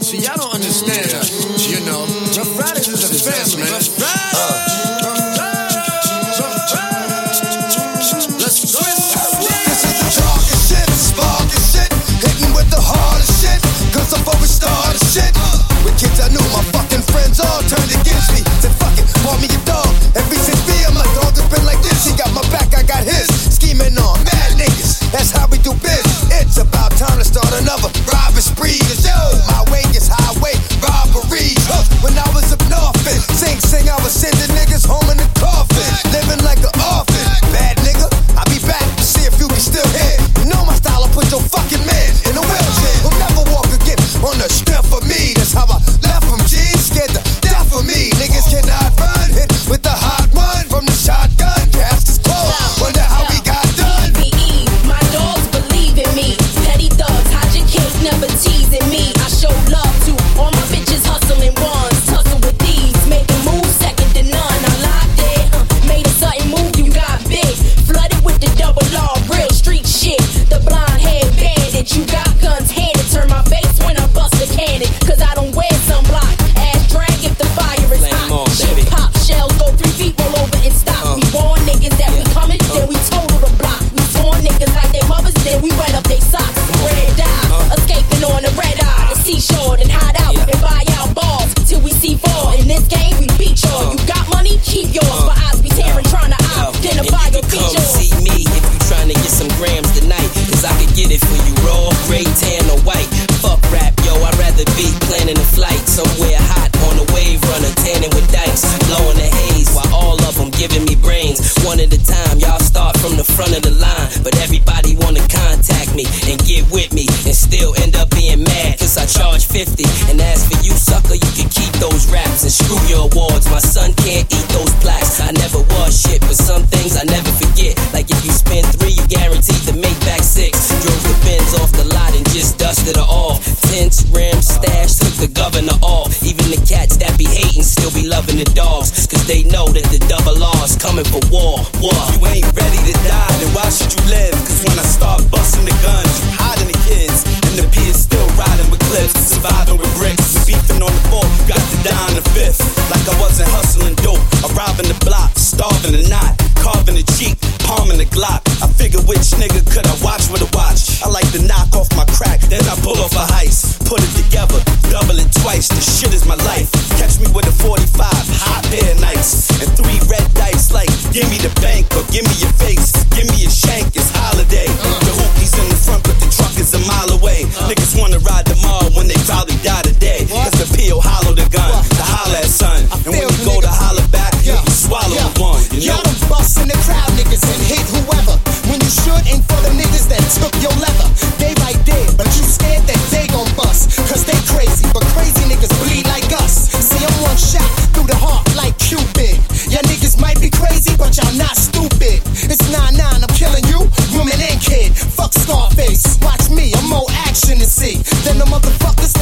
See, I don't understand. You know, Ruff Ryders is a family. but some things I never forget. Like if you spend three, you guaranteed to make back six. Drove the Benz off the lot and just dusted it off. Tints, rims, stash, took the governor off. Even the cats that be hating still be loving the dogs. Cause they know that the double R's coming for war. war. You ain't ready to die, then why should you live? Cause when I start busting the gun, but y'all not stupid. It's 9 9, I'm killing you, woman and kid. Fuck Scarface, watch me, I'm more action to see than the motherfuckers.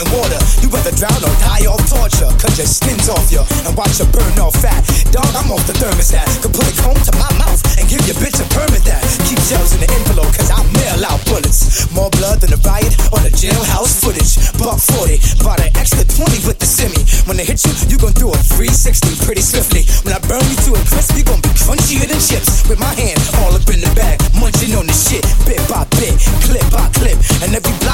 than water. You rather drown or die off torture. Cut your skins off you and watch you burn off fat. Dog, I'm off the thermostat. Could put a home to my mouth and give your bitch a permit that. Keep shells in the envelope, cause I mail out bullets. More blood than a riot on a jailhouse footage. Buck 40, bought an extra 20 with the semi. When they hit you, you gon' do a 360 pretty swiftly. When I burn you to a crisp, you gon' be crunchier than chips. With my hand all up in the bag, munching on the shit. Bit by bit, clip by clip, and every block